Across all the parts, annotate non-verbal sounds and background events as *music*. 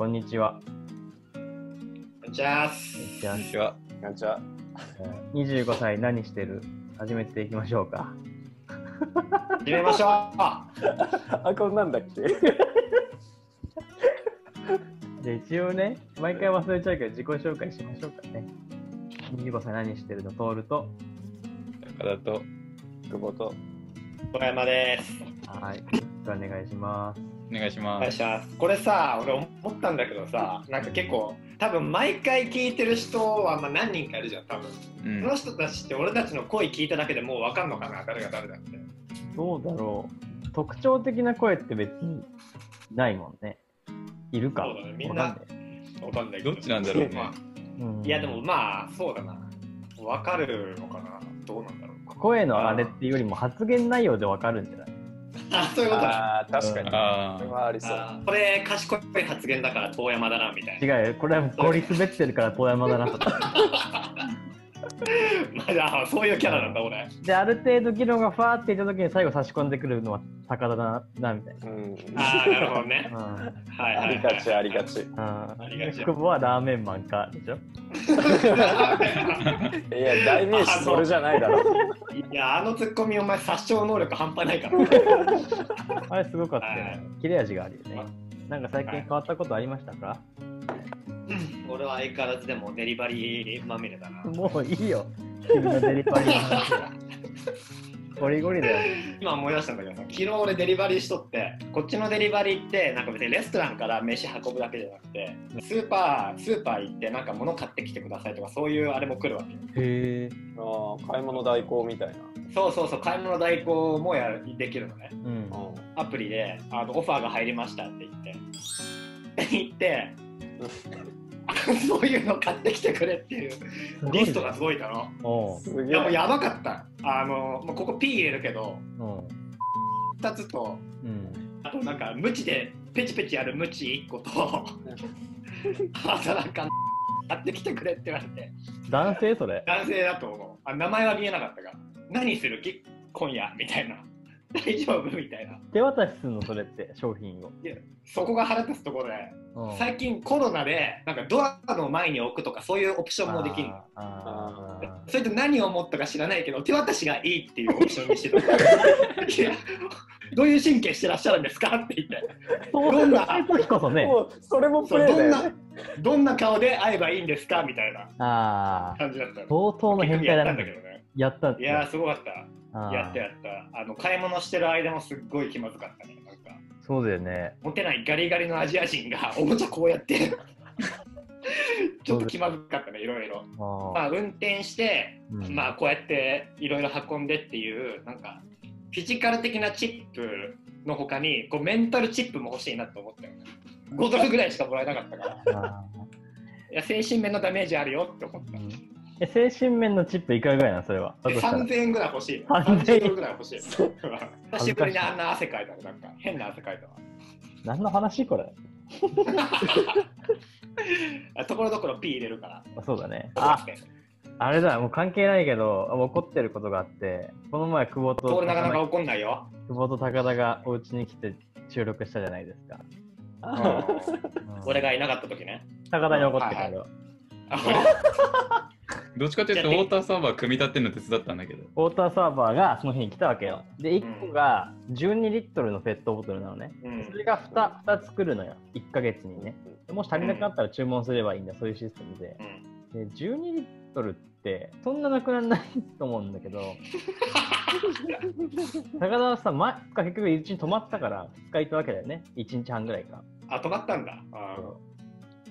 こんにちは。じゃあ、じゃあこんにちは。こんにちは。えー25歳何してる？始めていきましょうか。始めましょう。*laughs* あ、こんなんだっけ？*laughs* で一応ね、毎回忘れちゃうけど自己紹介しましょうかね。25歳何してるの？トールと。高田と、久保と。小山です。はい。よろしくお願いします。お願いしお願います。します。これさ、俺思ったんだけどさ、なんか結構、多分毎回聞いてる人はまあ何人かいるじゃん、多分。うそんの人たちって俺たちの声聞いただけでもう分かんのかな、誰が誰だって。どうだろう。特徴的な声って別にないもんね。いるか？そうだねみんな分かんないけど。どっちなんだろうねまあうんいや、でもまあ、そうだな。分かるのかな？どうなんだろう。声のあれっていうよりも発言内容でわかるんじゃない？あ、そういうことだ。ああ、確かに。あそれはありそう。あこれ賢い発言だから遠山だなみたいな。違うよ。これはゴリ滑ってるから遠山だなとか。*laughs* *laughs* まあじゃあそういうキャラなんだ俺。で、ある程度議論がファーっていった時に最後差し込んでくるのは高田だな、みたいうん。ああなるほどね。な。うん。はいはい、はい。ありがち、ありがち。あありがち久保はラーメンマンかでしょ？*laughs* いや、代名詞それじゃないだろ。いやあのツッコミお前殺傷能力半端ないから。*laughs* あれすごかったよはね。切れ味があるよね。なんか最近変わったことありましたか？俺は相変わらずでもデリバリーまみれだな。もういいよ。君のデリバリーの話は。*laughs* ゴリゴリだよ。今思い出したんだけどさ、昨日俺デリバリーしとって、こっちのデリバリーってなんか別にレストランから飯運ぶだけじゃなくて、スーパースーパー行ってなんか物買ってきてくださいとかそういうあれも来るわけよ。へえ。ああ、買い物代行みたいな。そうそうそう買い物代行もやできるのね。うん。うアプリであのオファーが入りましたって言って *laughs* 言って *laughs* *laughs* そういうの買ってきてくれっていう。リストが届いたのいげえ。やもうやばかった。あのもうここ P 入れるけど。う。ん。2つとうん。あとなんかムチでペチペチやるムチ1個とあとなんか買ってきてくれって言われて。男性それ。男性だと思う。あ名前は見えなかったから何するき今夜みたいな *laughs* 大丈夫みたいな。手渡しするのそれって、商品を。そこが腹立つところでうん。最近コロナでなんかドアの前に置くとかそういうオプションもできるそれと何を思ったか知らないけど手渡しがいいっていうオプションにしてた。*laughs* いやどういう神経してらっしゃるんですかって言って。どんな？それもプレイそうどんな？だよね。どんな顔で会えばいいんですかみたいなああ。感じだったの。相当の変態だねやったんだけ。どね。やったんいやーすごかったやったやった。あの買い物してる間もすっごい気まずかったね。なんか。そうだよね。モテないガリガリのアジア人が *laughs* おもちゃこうやって。*laughs* ちょっと気まずかったねいろいろ。あまあ、運転して、ーうん。まあ、こうやっていろいろ運んでっていうなんかフィジカル的なチップの他にこうメンタルチップも欲しいなと思ったよね。5ドルぐらいしかもらえなかったから。あいや精神面のダメージあるよって思った、ーうんえ精神面のチップいくらぐらいなのそれは？だでとしたら。3000円ぐらい欲しい3000 30ドルぐらい欲しい久しぶりにあんな汗かいたらなんか変な汗かいたわ。何の話これ？あ *laughs* ところどころ P 入れるから。あそうだね。あ、あれだ、もう関係ないけど、あ怒ってることがあって、この前、久保とそれなかなか高怒んないよ、田久保と高田がお家に来て収録したじゃないですか。俺がいなかった時ね。高田に怒ってたけど、*laughs* どっちかというと、ウォーターサーバー組み立てるの手伝ったんだけど。ウォーターサーバーがその日に来たわけよ。で、1個が12リットルのペットボトルなのね。うん。それが 2, 2つ来るのよ、1ヶ月にね。でもし足りなくなったら注文すればいいんだ、そういうシステムで。うん。で12リットルってそんななくならないと思うんだけど。*laughs* 高田はさ、ま、結局うちに泊まったから2日行ったわけだよね。1日半ぐらいか。あ止まったんだ。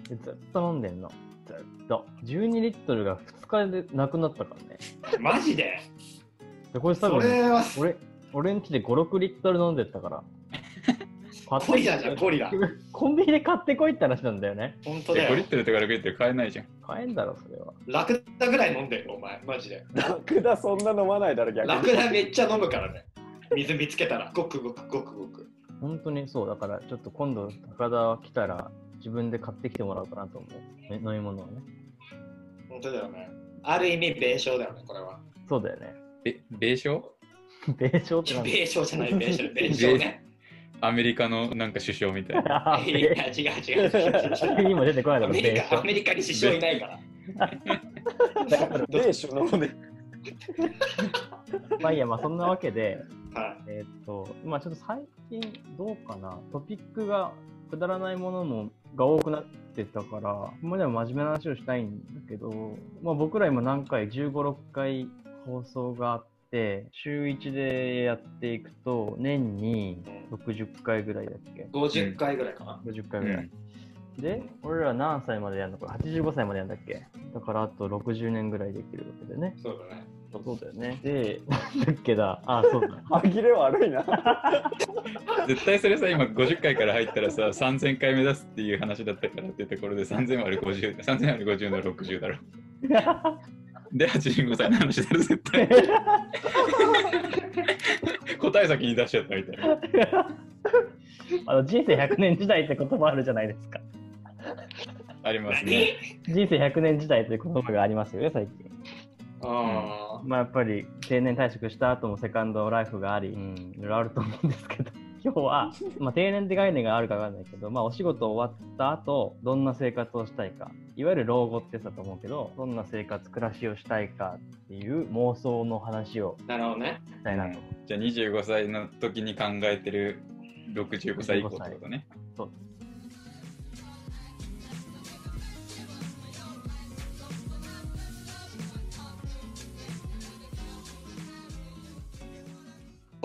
ずっと飲んでんのずっと12リットルが2日でなくなったからね。ーマジで？でこれ多それ分は俺俺んちで56リットル飲んでったから。買ゴリラじゃんゴリラコンビニで買ってこいって話なんだよね。5本当だよ。リットルとか6リットル買えないじゃん。買えんだろそれは。ラクダぐらい飲んでるお前。マジで。ラクダそんな飲まないだろ、逆に。ラクダめっちゃ飲むからね。水見つけたら。ごくごくごくごく。本当にそう。だからちょっと今度高田来たら自分で買ってきてもらおうかなと思う、ね、飲み物をね。本当だよね。ある意味米少だよねこれは。そうだよね。え、米少 *laughs* 米少ってなんだ？米少じゃない米少米少ね。アメリカのなんか首相みたいな。*laughs* あいや違う違う。違う違う今出てこないだろ、アメリ米カアメリカに首相いないから。米首脳で。*laughs* まあいいや、まあそんなわけで、はい。えーっと、まあちょっと最近どうかな、トピックがくだらないものもが多くなってたから、まあでも真面目な話をしたいんだけど、まあ僕ら今何回、15、6回放送があって、週1でやっていくと、年に60回ぐらいだっけ？50回ぐらいかな。?50 回ぐらい。で、俺ら何歳までやるのか、85歳までやるんだっけ？だからあと60年ぐらいできるわけでね。そうだね。そうだよね。で、なんだっけだ、あ、そうだ。*laughs* 紛れ悪いな。絶対それさ、今50回から入ったらさ、3000回目指すっていう話だったからってところで3000割る50、3000割る50の60だろ。*laughs* で、85歳の話だろ、絶対。*laughs* 答え先に出しちゃったみたいな。あの人生100年時代って言葉あるじゃないですか。ありますね。人生100年時代という言葉がありますよね、最近。あまあやっぱり定年退職した後もセカンドライフがあり、うん、いろいろあると思うんですけど、*laughs* 今日は、まあ、定年って概念があるかわかんないけど、*laughs* まあお仕事終わった後、どんな生活をしたいか、いわゆる老後ってやつだと思うけど、どんな生活、暮らしをしたいかっていう妄想の話をあ、なるほどね。したいなと。じゃあ25歳の時に考えてる65歳以降ってことね。そう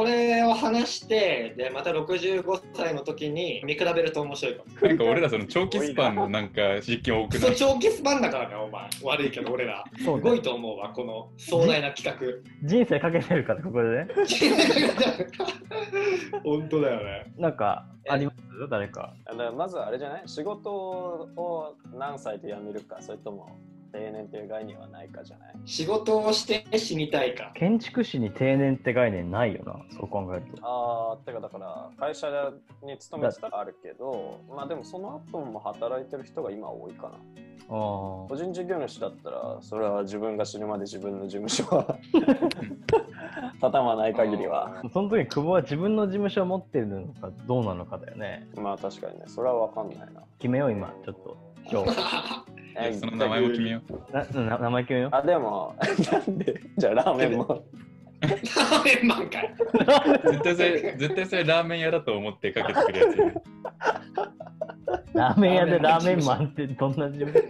これを話して、で、また65歳の時に見比べると面白いかも。なんか俺らその長期スパンのなんか実験多くない？長期スパンだからね、お前。悪いけど、俺ら。すごいと思うわ、この壮大な企画。人生かけてるから、ここでね。*laughs* 本当だよね。なんか、あります？誰か。まずあれじゃない？仕事を何歳で辞めるか、それとも定年っていう概念はないかじゃない？仕事をして死にたいか。建築士に定年って概念ないよな、そう考えると。あーてかだから会社に勤めてたらあるけどまあでもその後も働いてる人が今多いかなあ個人事業主だったらそれは自分が死ぬまで自分の事務所は *laughs* 畳まない限りはあ。その時に久保は自分の事務所を持ってるのかどうなのかだよね。まあ確かにねそれは分かんないな決めよう、今、ちょっっと。今日。*laughs* えその名前も決めよう。名前決めよう。あでも *laughs* なんで？*laughs* じゃあラーメンもラーメンマンかい。絶対それ、絶対それラーメン屋だと思ってかけてくるやつ。ラーメン屋でラーメンマンってどんな事務所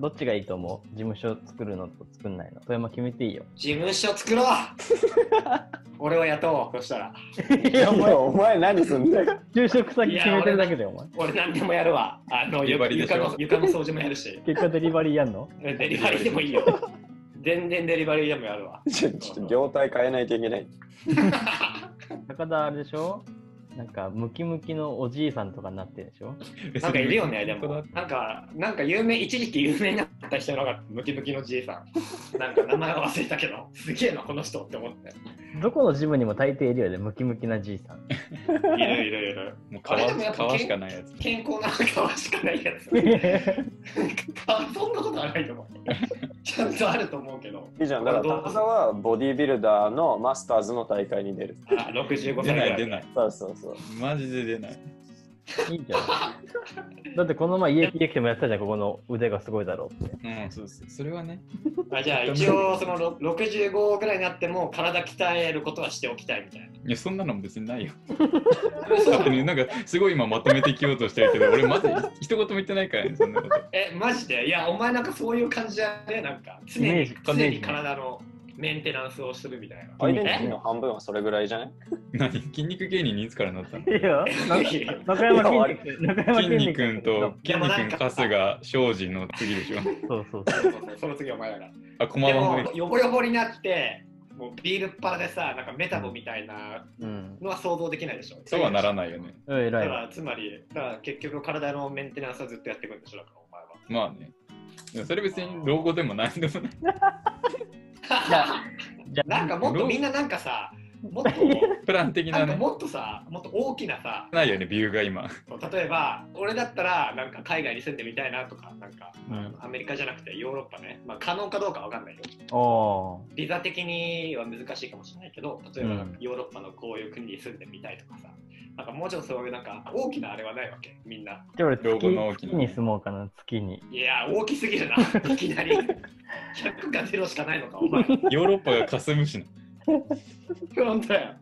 どっちがいいと思う？事務所作るのと作んないの？富山決めていいよ。事務所作ろう俺を雇おう、そしたら。いや、お前、お前何すんだよ就職先決めてるだけだよ、お前。俺何でもやるわ。あの、デリバリーでしょ床の床の掃除もやるし。*laughs* 結果デリバリーやんの？デリバリーでもいいよ。全然デリバリーでもやるわ。*laughs* ちょっと業態変えないといけない高田あれでしょ？なんかムキムキのおじいさんとかになってるでしょ？なんかいるよね、でも。なんか、なんか有名、一時期有名になった人のがムキムキのじいさん。なんか名前は忘れたけど、すげえな、この人って思って。どこのジムにも大抵いるよね、ムキムキなじいさん。いるいるいる。もう皮皮しかないやつ。健康な皮しかないやつ。*laughs* そんなことはないと思う。ちゃんとあると思うけど。いいじゃんだから高田はボディービルダーのマスターズの大会に出るあ、65歳出ぐらい。ない出ない。そうそうそうマジで出ない。いいじゃん。だってこの前家来てもやってたじゃん、ここの腕がすごいだろうって。うん、そうそう。それはね。*laughs* あじゃあ一応そのろ65ぐらいになっても体鍛えることはしておきたいみたいな。いや、そんなの別にないよ。*laughs* だってね、なんかすごい今まとめていきようとしてるけど、俺まず一言も言ってないからね、そんなこと。え、マジで？いや、お前なんかそういう感じだね、なんか常にイメージ常に体のメンテナンスをするみたいな。アイデンティティの半分はそれぐらいじゃない何？筋肉芸人にいつからなったの？いいよ。えな中山筋肉。中山筋肉くんと筋肉くん、春日、庄司の次でしょ？そうそうそうその次お前だから。あ、駒で場もも、ヨボヨボになって、もうビールっ腹でさ、なんかメタボみたいなうん。のは想像できないでしょ。そうはならないよね。うん、偉いわ。だからつまり、だから結局体のメンテナンスはずっとやっていくんでしょ、だからお前は。まあね。それ別に老後でも何でもない。じゃあ、じゃあ、なんかもっとみんななんかさ、もっとプラン的なね。なんかもっとさ、もっと大きなさ、ないよね、ビューが今。例えば、俺だったらなんか海外に住んでみたいなとか、なんか、うんアメリカじゃなくてヨーロッパね、まあ可能かどうかわかんないよ。ビザ的には難しいかもしれないけど、例えばうんヨーロッパのこういう国に住んでみたいとかさ、なんかもうちょっとそういうなんか大きなあれはないわけ、みんな。じゃあ俺月、月に住もうかな、月に。いや、大きすぎるな、いきなり。100か0しかないのか、お前。ヨーロッパが霞むしな。本当や。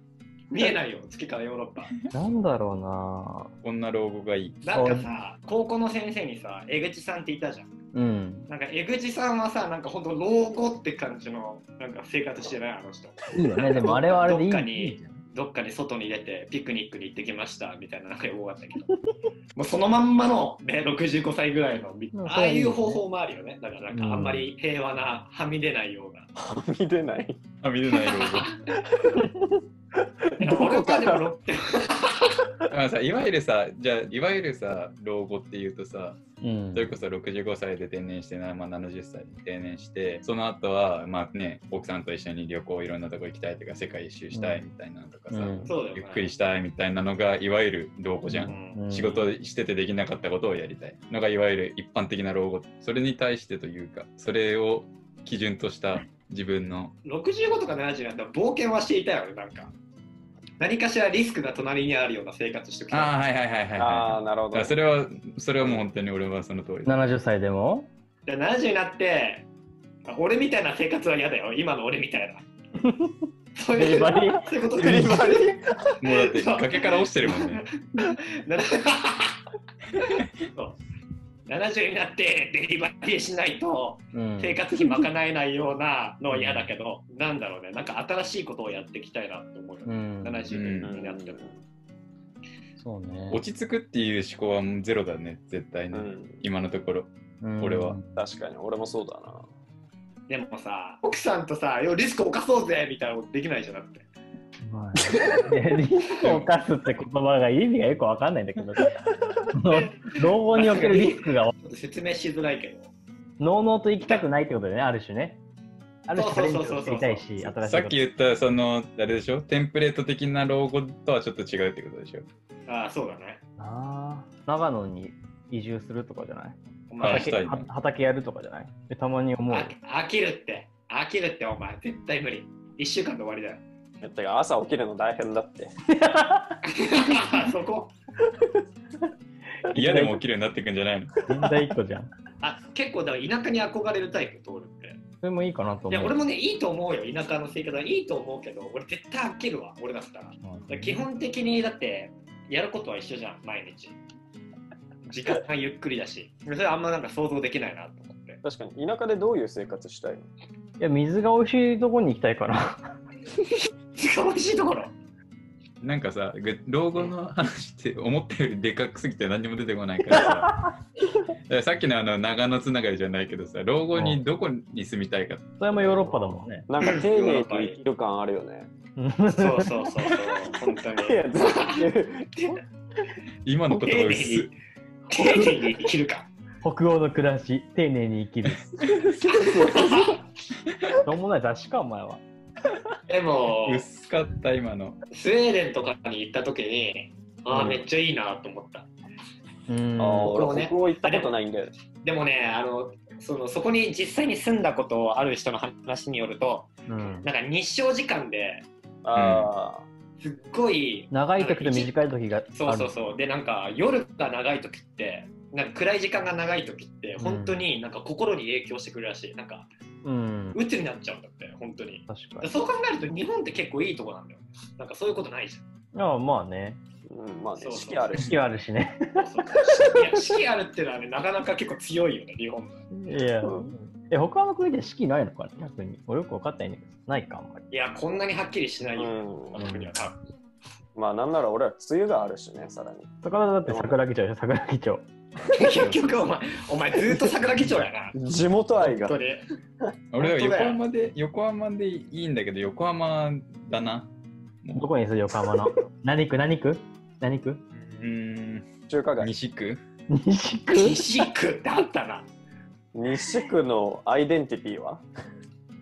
見えないよ、月からヨーロッパ。なんだろうなこんな老後がいい。なんかさ、高校の先生にさ、江口さんっていたじゃん。うん。なんか江口さんはさ、なんか本当老後って感じのなんか生活してないあの人。いいよね。でもあれはあれでいいどっかにどっかに外に出てピクニックに行ってきましたみたいななんか多かったけど。*laughs* もうそのまんまの、ね、65歳ぐらいの、んああいう方法もあるよね。だからなんかあんまり平和な、はみ出ないような。はみ出ない。あ、見てない老後。*laughs* *laughs* どこかでも *laughs* さ、いわゆるさ、じゃあ、いわゆるさ、老後っていうとさ、うん。それこそ65歳で定年してな、まあ、70歳で定年して、その後は、まあね、奥さんと一緒に旅行いろんなとこ行きたいとか、世界一周したいみたいなのとかさ、うん。そうだよね。ゆっくりしたいみたいなのが、いわゆる老後じゃん。うん。うん。仕事しててできなかったことをやりたいのがいわゆる一般的な老後。それに対してというかそれを基準とした自分の。65とか70になったら冒険はしていたよね、なんか。何かしらリスクが隣にあるような生活してきた。ああはいはいはいはいあはあ、なるほど。それはそれはもう本当に俺はその通り70歳でも？で70になって、あ俺みたいな生活は嫌だよ、今の俺みたいな。*laughs* そういうことデリバリもうだって崖から落ちてるもんね。*laughs* なそう *laughs* 70になってデリバリーしないとうん。生活費賄えないようなのは嫌だけど、なんだろうね、なんか新しいことをやっていきたいなと思うよ、うん。70になっても。そうね。落ち着くっていう思考はゼロだね。絶対ね、うん、今のところ。うん。俺は。確かに、俺もそうだな。でもさ、奥さんとさ、よリスクを犯そうぜみたいなことできないじゃなくて。まあねリスクを犯すって言葉が意味がよくわかんないんだけど、*laughs* 老後におけるリスクがちょっと説明しづらいけど。のうのうと行きたくないってことだよね、ある種ね。ある種チャレンジをしたいし、新しいさっき言ったそのあれでしょテンプレート的な老後とはちょっと違うってことでしょ？ああ、そうだね。あー長野に移住するとかじゃない？あお前したいねは畑やるとかじゃない？でたまに思う。あ飽きるって。飽きるってお前、絶対無理。1週間で終わりだよ。だって朝起きるの大変だって。*laughs* そこ？嫌でも起きるようになっていくんじゃないの？現代一個じゃん。あ結構だから田舎に憧れるタイプ通るって。それもいいかなと思う。いや俺もねいいと思うよ田舎の生活はいいと思うけど俺絶対飽きるわ俺だったらら基本的にだってやることは一緒じゃん毎日時間がゆっくりだしそれあんまなんか想像できないなと思って確かに、田舎でどういう生活したいの？いや、水が美味しいとこに行きたいから。*laughs* 美味しいところなんかさ、ぐ老後の話って思ったよりでかくすぎて何も出てこないからさ。だからさっきのあの長野つながりじゃないけどさ、老後にどこに住みたいか。それもヨーロッパだもんね。なんか丁寧に生きる感あるよね。そうそうそうそう本当に今の言葉薄い。丁寧に生きるか北欧の暮らし、丁寧に生きる。*laughs* しょうもない雑誌か、お前は。*laughs* でも薄かった今の。スウェーデンとかに行った時にああうんめっちゃいいなと思ったうん。ああ、僕もね俺、北欧行ったことないんだよ。でもねあのそのそこに実際に住んだことある人の話によるとうんなんか日照時間であすっごい長い時と短い時がある。そうそうそうでなんか夜が長い時ってなんか暗い時間が長い時って本当になんか心に影響してくるらしいなんかうん。鬱になっちゃうんだって本当に確かに。そう考えると日本って結構いいとこなんだよなんかそういうことないじゃんああ、まあね。あ、うん、まあねそう、そう四季あるし。四季あるしね。四季あるっていうのはねなかなか結構強いよね日本いやうん。え、他の国で四季ないのかな逆に。俺よく分かってないんだけど。ないか、あんまり。いやこんなにはっきりしないよ、うん他の国は多分まあなんなら俺は梅雨があるしね、さらに。魚だって桜木町でしょ、桜木町。結局お前お前ずっと桜木町やな。地元愛が。本当。に。俺は横浜で、横浜でいいんだけど、横浜だな。もどこにする横浜の？何区？何区？何区？うん、中華街。西区？西区。西区ってあったな。西区のアイデンティティは？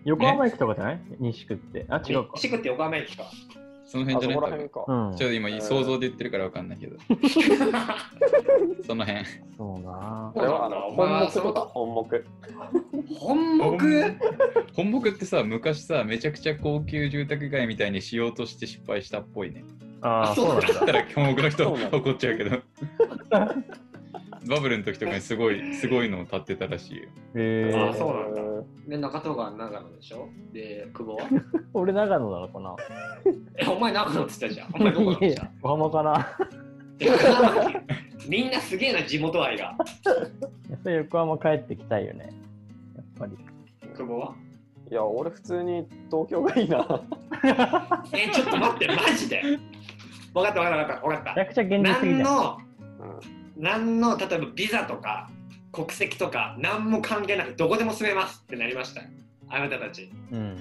横浜駅とかじゃない？西区って。あ、違うか。西区って横浜駅かその辺じゃない？多分こら辺か。うん。ちょっと今想像で言ってるからわかんないけど。その辺。そうなこれはあの本木とか？本木。本木？本木ってさ、昔さ、めちゃくちゃ高級住宅街みたいにしようとして失敗したっぽいね。ああ、あそうだ。だったら本国の人怒っちゃうけど。バブルの時とかにすごい、すごいのを立ってたらしいよ。へあえそうなんだで、中戸が長野でしょ？で、久保は？*laughs* 俺長野なのかな？*laughs* え、お前長野って言ったじゃん。お前どこなんですか横浜かな？*laughs* みんなすげえな、地元愛が。やっぱり横浜帰ってきたいよね。やっぱり。久保は？いや、俺普通に東京がいいな。え、ちょっと待って、マジで？分かった分かった分かった分かった。めちゃくちゃ現実的じゃん。何の、うん何の、例えばビザとか国籍とか、何も関係なくどこでも住めますってなりました。あなたたち。うん。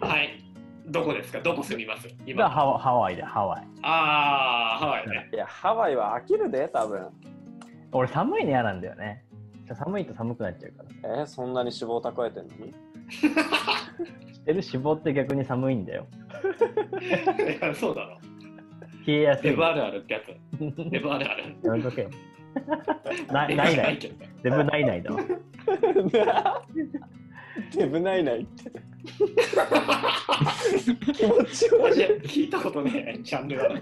はい。どこですか？どこ住みます？今。ハワハワイで、ハワイ。あー、ハワイね。いや、ハワイは飽きるで、多分。俺寒いの嫌なんだよね。寒いと寒くなっちゃうから。えーそんなに脂肪蓄えてんの？にしてる脂肪って逆に寒いんだよ。*laughs* いやそうだろ。冷えやすい。デブあるあるってやつ。デブあるある。やめとけよ。な *laughs* ないない。デブないないだわ。*laughs* デブないないって。*laughs* 気持ちマ悪い。聞いたことねえ、ジャンルだな。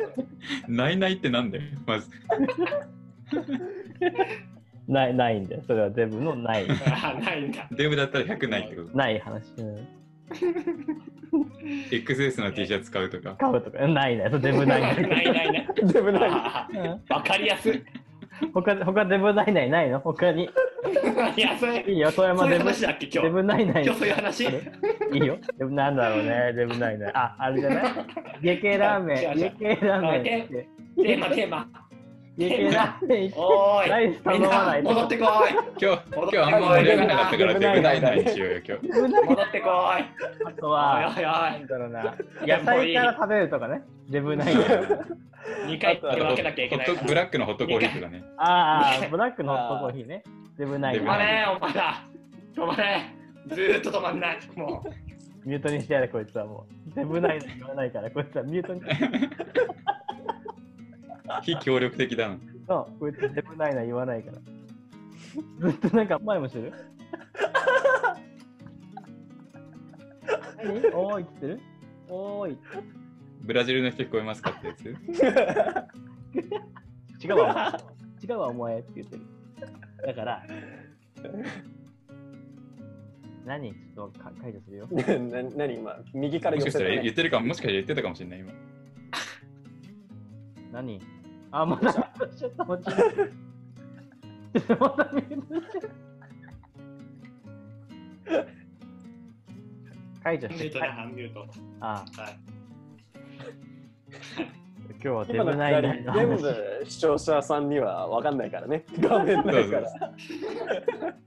ないないってなんだよ、まず。ないないんだよ。それはデブのない。あないんだ。デブだったら100ないってこと。ない話。うん、XS の T シャツ買うとか。買うとか。ないない。デブないな。ないいないね。デブない。わかりやすい。他他デブないないないの？他に。*laughs* いや、それ、いいよ、富山そういうデブ。話だっけ、今デ日。ブないない。今日そういう話？*laughs* いいよ。デブなんだろうね。デブないない。あ、あれじゃない？家系ラーメン。*laughs* 違う違う家系ラーメンって。テーマ、テーマ。家系ラーメン。おーい。ライス頼みんなまないと戻ってこい。今日、今日あんま盛り上がらなかったから、デブないないにしようよ、今日。戻ってこい。あとおいは、おいなんだろうな。野菜から食べるとかね。デブないない。おい。2回あと分けなきゃいけないブラックのホットコーヒーとかね。ああ、ブラックのホットコーヒーね。デブないデブない止まれ、お前ら。止まれ。ずーっと止まんない。もう。ミュートにしてやれ、こいつはもう。デブないの言わないから、こいつはミュートに。非協力的だな。そう、こいつデブないの言わないから。ずっとなんか前もしてる？何？おーいって言ってる？おーい。ブラジルの人聞こえますかってやつ？*laughs* 違うわ。違うわ、お前って言ってる。だから、何？ちょっとか解除するよ。*laughs* な何今、右からもしかしたら言ってるかも、もしかしたら言ってたかもしれない、今。何？あ、まだ、ちょっと待って。ちょっとま。解除して。ミュートね、アンミュート。あはい。今日はデブないくだりないの話？全部視聴者さんには分かんないからね。*laughs* 画面ないから。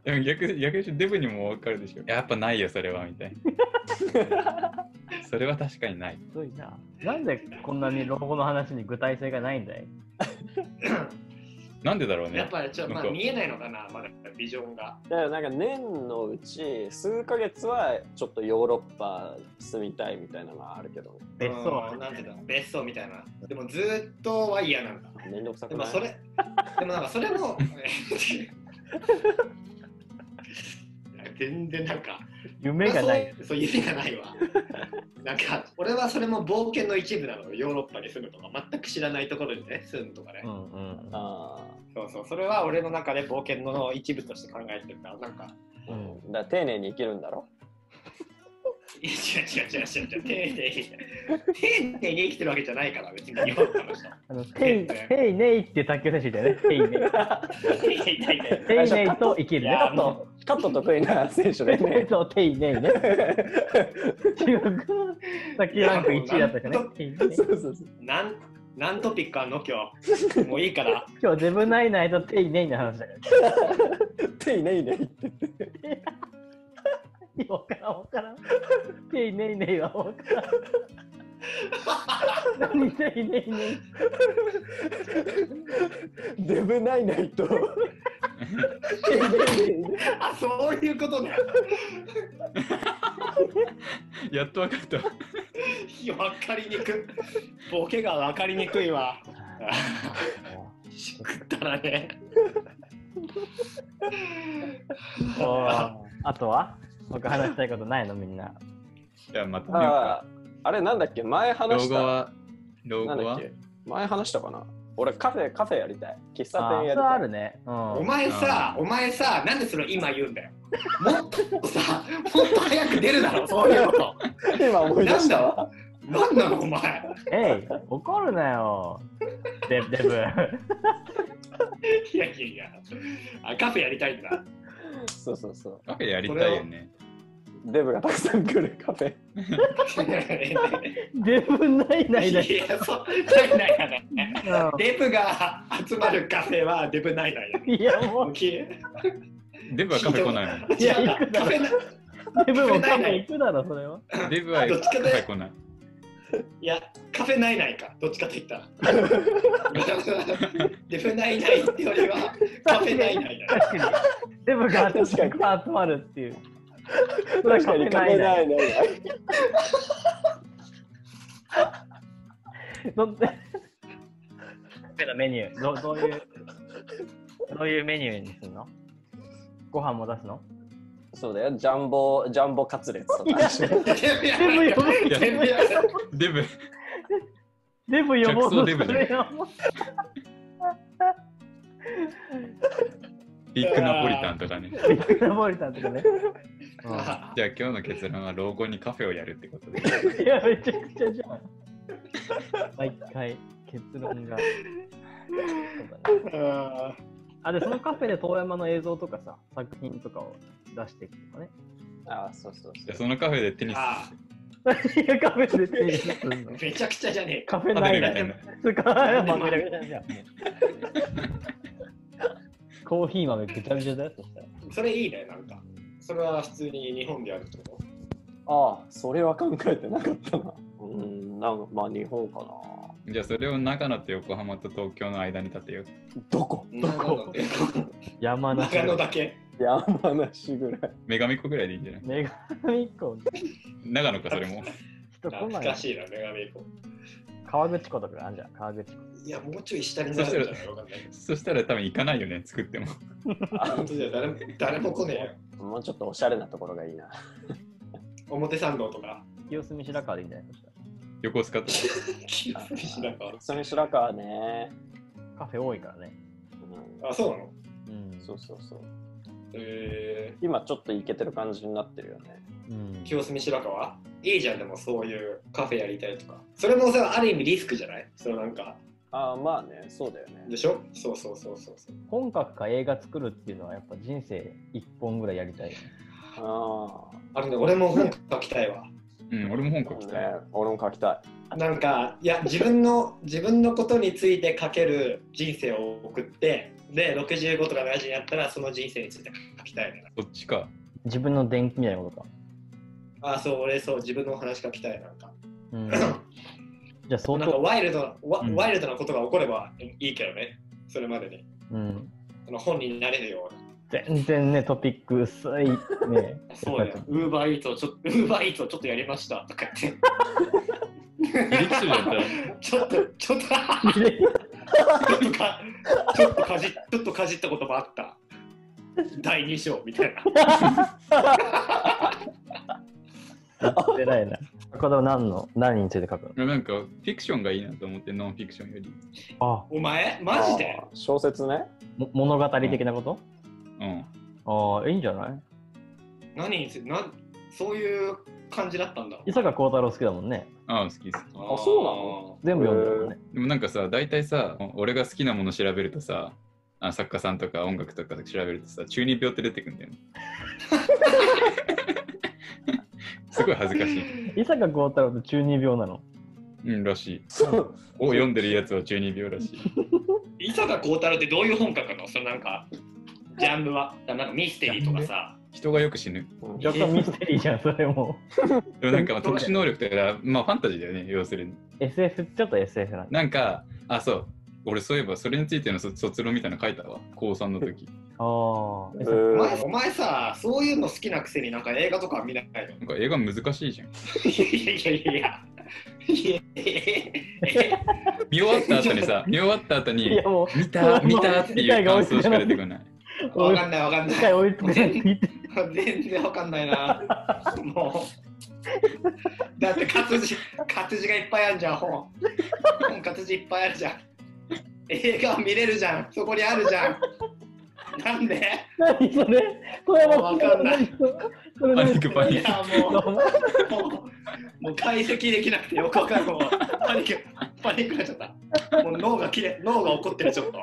でも逆逆にデブにも分かるでしょ。やっぱないよ、それは、みたいな。*laughs* それは確かにない。すごいな。なんでこんなに老後の話に具体性がないんだい？*laughs* なんでだろうね。やっぱりちょっと、まあ、見えないのかな、まだビジョンが。だからなんか年のうち数ヶ月はちょっとヨーロッパ住みたいみたいなのはあるけど、別荘はうんなんていうんだ別荘みたいな。でもずーっとは嫌なんだ。めんどくさくない？でもそれ、でもなんかそれも、*laughs* *laughs* *laughs* 全然なんか、夢がない。そうそう夢がないわ。*laughs* なんか、俺はそれも冒険の一部なのよ、ヨーロッパに住むとか、全く知らないところにね、住むとかね。うんうん。あそうそう、それは俺の中で冒険の一部として考えてるから、なんか、あ、うん、だから丁寧に生きるんだろ？いや違う違う違う違う違う、丁寧に、丁寧に生きてるわけじゃないから、別にヨーロッパの人。*laughs* あの、テイ、テイネイって卓球選手だよね。丁寧にテイネイと生きるね。いやカット得意な選手だよねそう、テイネイね。中国の卓球ランク1位だったからね。テイネイそうそうそうなん、なんトピックあんの？今日。もういいから。今日デブナイナイとテイネイの話だから。丁寧に言っていやわからんわからん。テイネイネイはわからん。何テイネイネイ。デブないないとあ、そういうことね。やっと分かった。わかりにくい。ボケがわかりにくいわ。しくったらね。ああとは？僕話したいことないの？みんな。いや、また見ようあか。ああれなんだっけ？前老話した後は、老後は？なんだっけ？前話したかな？俺カフェ、カフェやりたい。喫茶店やりたい。あるね。うん。お前さ、お前さ、なんでそれ今言うんだよ？もっとさ、もっと早く出るだろ、そういうこと。今思い出したわ。なんなの、お前？えい、怒るなよ。デブ、デブ。いやいやいや。あ、カフェやりたいんだ。そうそうそう。カフェやりたいよね。デブがたくさん来るカフェ。*laughs* デブないないない。いや、そう、ないないやない。うデブが集まるカフェはデブないないいやもう、いデブはカフェ来ないもん。いや行くだろカフェなデブもカフェ行くだろ、それは。デブはどっちかでェ来ない。いや、カフェないないか、どっちかと言ったら。デブないないってよりは、カフェないないだ。確かに。デブが確かに集まるっていう。確かにカフェないない。ど *laughs* んカフェのメニュー、どどういう、どういうメニューにすんの？ご飯も出すの？そうだよ、ジャンボ、ジャンボカツレツとか。全部やばい全部やばいデブ、デブ呼ぼうデブ。ビッグナポリタンとかね。ビッグナポリタンとかね。じゃあ今日の結論は老後にカフェをやるってことで。いや、めちゃくちゃじゃん。毎回、結論が。そうだねあ、で、そのカフェで遠山の映像とかさ、作品とかを出していくとかね。ああ、そうそうそじゃあそのカフェでテニスあいや、カフェで手にするのめちゃくちゃじゃねえか。カフェパないないデルみたいな。つか、まあ、めちゃくちゃじゃん。もうコーヒー豆ぐちゃぐちゃだよ。それいいね、なんか。それは普通に日本でやるってこう。ああ、それは考えてなかったな。うん、なんかまあ日本かな。じゃあそれを長野と横浜と東京の間に立てよう。どこ？とどこ？山梨。長野だけ。山梨ぐらい。女神っ子ぐらいでいいんじゃない？女神っ子。長野かそれも。*laughs* 人来ない懐か。しいな、女神子。川口湖とかあるじゃん、川口湖。いや、もうちょい下になるんじゃない？わかんないけそしたら多分行かないよね、作っても。ど。本当じゃ誰も誰も来ねえよ。もうちょっとおしゃれなところがいいな。表参道とか。清澄白河でいいんじゃないそした横須賀とか。清澄白河それ白川ね。らカフェ多いからね。うん、あ、そうなの？うん。そうそうそう。え今ちょっとイケてる感じになってるよね。清澄白河？いいじゃん、でもそういうカフェやりたいとか。それもさ、ある意味リスクじゃない？そのなんか、ああ、まあね、そうだよねで。しょ？そうそうそうそうそう。本格か映画作るっていうのはやっぱ人生一本ぐらいやりたいよね。ああるね、俺も本書きたいわ。うん、俺も本あ、書きたい。ね、俺も書きたい。なんか、いや、自分の、自分のことについて書ける人生を送って、で、65とか70になったら、その人生について書きたいね。そっちか。自分の電気みたいなことか。あ、そう、俺、そう、自分のお話書きたい、なんか。うん。*coughs* じゃあ相なんか当、ワイルドな、ワうんワイルドなことが起こればいいけどね、それまでに。うん。その本になれるような。全然ね、トピック薄いね。*laughs* そうだよ。ウーバーイーツをちょっと、*laughs* ウーバーイーツをちょっとやりましたとか言って。*laughs* ちょっと、ちょっと、ちょっとか、ちょっとかじ、ちょっとかじったこともあった。第2章みたいな。偉いな。これは何の、何について書くの？なんかフィクションがいいなと思って、ノンフィクションより。あ、お前？マジで？小説ね。も物語的なこと、うん。ああ、いいんじゃない？何につなそういう感じだったんだ。伊坂幸太郎好きだもんね。ああ、好き好き。あそうなの？全部読んだもんね。でもなんかさ、大体さ、俺が好きなもの調べるとさ、あ作家さんとか音楽とか調べるとさ、中二病って出てくるんだよね。*laughs* すごい恥ずかしい。伊坂幸太郎って中二病なの？うん、らしい。そう。を読んでるやつは中二病らしい。*laughs* 伊坂幸太郎ってどういう本書くの？そのなんか、ジャンルは？なんかミステリーとかさ。人がよく死ぬ。うん若干ミステリーじゃん、それも。でもなんかまあ特殊能力とか、まあファンタジーだよね、要するに。SF、ちょっと SF なんだ。なんか、あ、そう。俺そういえばそれについての卒卒論みたいなの書いたわ。高3の時。*laughs* ああ。お前ーお前さ、そういうの好きなくせになんか映画とか見ないの？*laughs* なんか映画難しいじゃん。いやいやいやいやいや。いや *laughs* 見終わった後にさ、見終わった後いに見た見たっていう感想しか出てこない。う、わかんないわかんない。全然わかんないな。もう。だって活字、活字がいっぱいあるじゃん、本。本活字いっぱいあるじゃん。映画見れるじゃん。そこにあるじゃん。なんで？何それ？これはわかんないパニックパニいック。やもう、解析できなくてよくわかんない。もうパニック、パニックになっちゃった。もう脳が切れ、脳が怒ってる、ちょっと。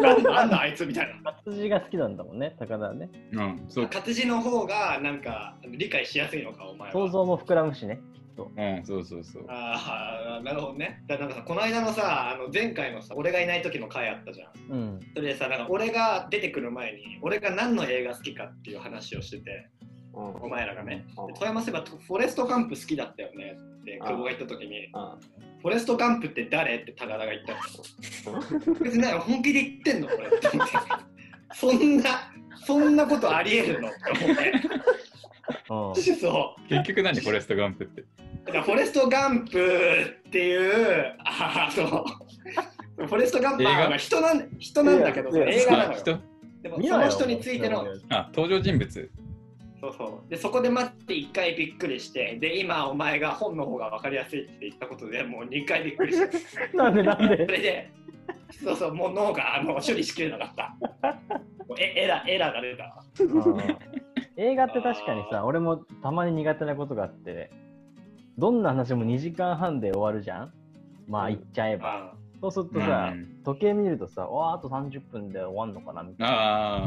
なんだ、なんだあいつみたいな。活字が好きなんだもんね、高田はね。うん、そう。活字の方が、なんか、理解しやすいのか、お前は。想像も膨らむしね、と。うん、そうそうそう。ああ、なるほどね。だからなんかさ、この間のさ、あの前回のさ、俺がいない時の回あったじゃん。うん。それでさ、なんか俺が出てくる前に、俺が何の映画好きかっていう話をしてて、うんお前らがね。うんで富山そういえばフォレスト・ガンプ好きだったよねって久保が言った時に、うんフォレスト・ガンプって誰？って高田が言ったの。*laughs* 別になんか本気で言ってんのこれって思って。そんな、そんなことありえるの？って思って。うん。*laughs* そう。結局何フォレストガンプって？だからフォレスト・ガンプっていう、ああ、そう。フォレスト・ガンプ映画？は人なん人なんだけど、映画なの人？でもその人についての、あ、登場人物？そうそう。で、そこで待って1回びっくりして、で、今お前が本の方が分かりやすいって言ったことでもう2回びっくりして、*laughs* なんでなんそでれで、そうそう、もう脳があの処理しきれなかった。もうえエラー、エラーが出た映画って確かにさ、俺もたまに苦手なことがあって、どんな話も2時間半で終わるじゃん？まあ言っちゃえば。あそうするとさ、うん時計見るとさ、わあ、あと30分で終わんのかなみたいな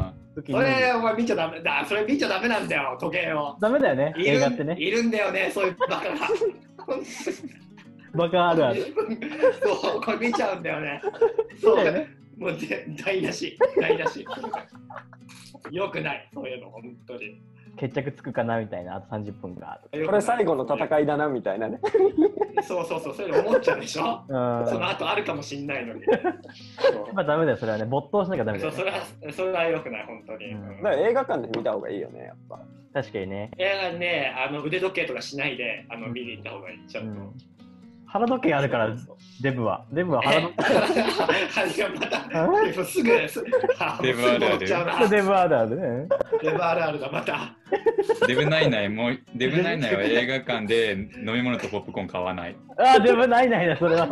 あ時に。それ、お前見ちゃダメだ。それ見ちゃダメなんだよ、時計を。ダメだよね、映画ってね。いるんだよね、そういうバカが。*laughs* バカあるある。*laughs* そう、これ見ちゃうんだよね。そうだよね。もうぜ台無し、台無し。*laughs* よくない、そういうの、本当に。決着つくかなみたいな、あと30分が。これ最後の戦いだなみたいなね。そうそうそう、そういうの思っちゃうでしょ？うん。その後あるかもしんないのに。そうまあダメだよ、それはね。没頭しなきゃダメだよ、そうそれはそれは良くない、本当に。うんうんだから映画館で見た方がいいよね、やっぱ。確かにね。映画ね、あの腕時計とかしないであの見に行った方がいい。ちゃと。うんん。腹時計あるからデブは。デブはえ腹時いやまた、でもすぐ、デブあるある。デブあるあるね。デブあるあるだ、また。あ。デブナイナイも、デブナイナイは映画館で飲み物とポップコーン買わない。あ、デブないないな、それは。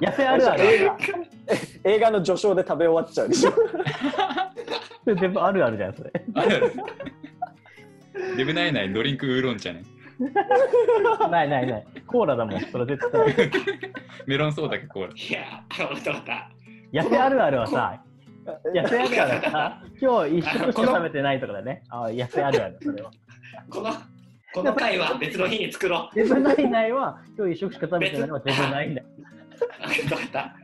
痩せあるある。映画の序章で食べ終わっちゃうでしょ。*laughs* デブあるあるじゃん、それ。あるある。デブナイナイドリンクウーロン茶ね。*laughs* ないないない。コーラだもん、それ絶対。*laughs* メロンソーダかコーラ。いや、わかったわかった。痩せあるあるはさ、痩せあるあるはさ、今日一食しか食べてないとかだね。あ、痩せあるある、それは。この、この回は別の日に作ろう。デブないないは、今日一食しか食べてないのはデブないんだかったわかった。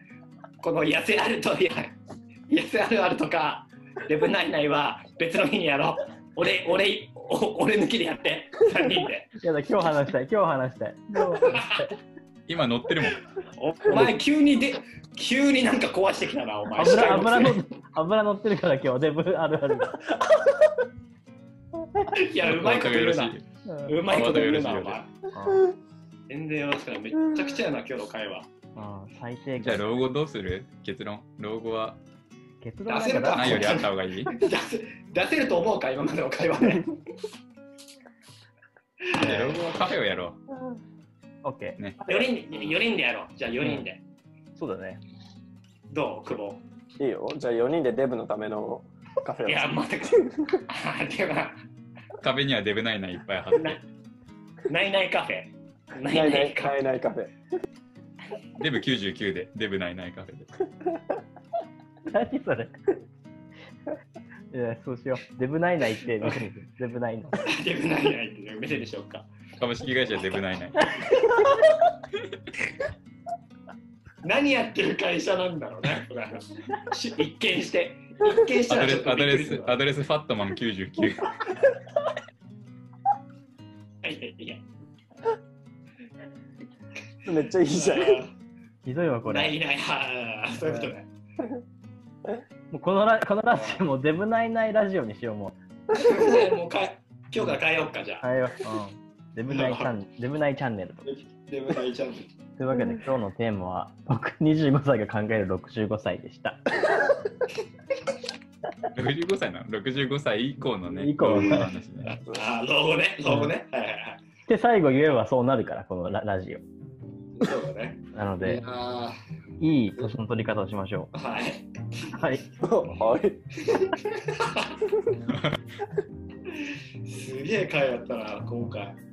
この痩せあると、いや、痩せあるあるとか、デブナイナイは別の日にやろう。俺、俺、お *laughs* 俺抜きでやって、3人で。やだ、今日話したい、今日話したい。今日話したい今乗ってるもん。お前、急にで、急になんか壊してきたな、お前。油油の視油乗ってるから今日デブあるあるいや、うまいこと言うな。うまいこと言うな、お前。全然よろしくない。めっちゃくちゃやな、今日の会話。うん最低じゃあ、限。老後どうする？結論？老後は？結論なん出せるかかないよりあった方がいい？*laughs* 出せ出せると思うか、今までの会話で。カフェをやろオッケー。4人で、4人でやろう。じゃあ4人で。そうだね。どう、久保。いいよ。じゃあ4人でデブのためのカフェをいや、待ってくあでは、う。壁にはデブナイナイいっぱい貼って。ないないカフェ。なないいないないカフないないカフェ。デブ99で、デブナイナイカフェで。*laughs* 何それいや、そうしよう。デブないないってデブないない。ェ。デブないないっていう店でしょうか。株式会社デブナイナイ。*laughs* 何やってる会社なんだろうね。一見して。一見したアドレス、らアドレスアドレスファットマン99。いやいやめっちゃいいじゃん。ひどいわ、これ。ないない、あーそういうことね。もうこのラ *laughs* このラジオもデブないないラジオにしよう、も *laughs* もうか今日から変えようか、じゃう。あ。はいよ。うん。デブないチャンデブないチャンネル。デブないちゃん。というわけで今日のテーマは僕25歳が考える65歳でした。*laughs* 65歳なの ?65 歳以降のね、以降の話ね。あー、老後ね、老後ね。はいはいはい。で、最後言えばそうなるから、このララジそうだね。オ。なので、あいい年の取り方をしましょーはい。う。はい。はい。*laughs* すげえ回だったな、今回。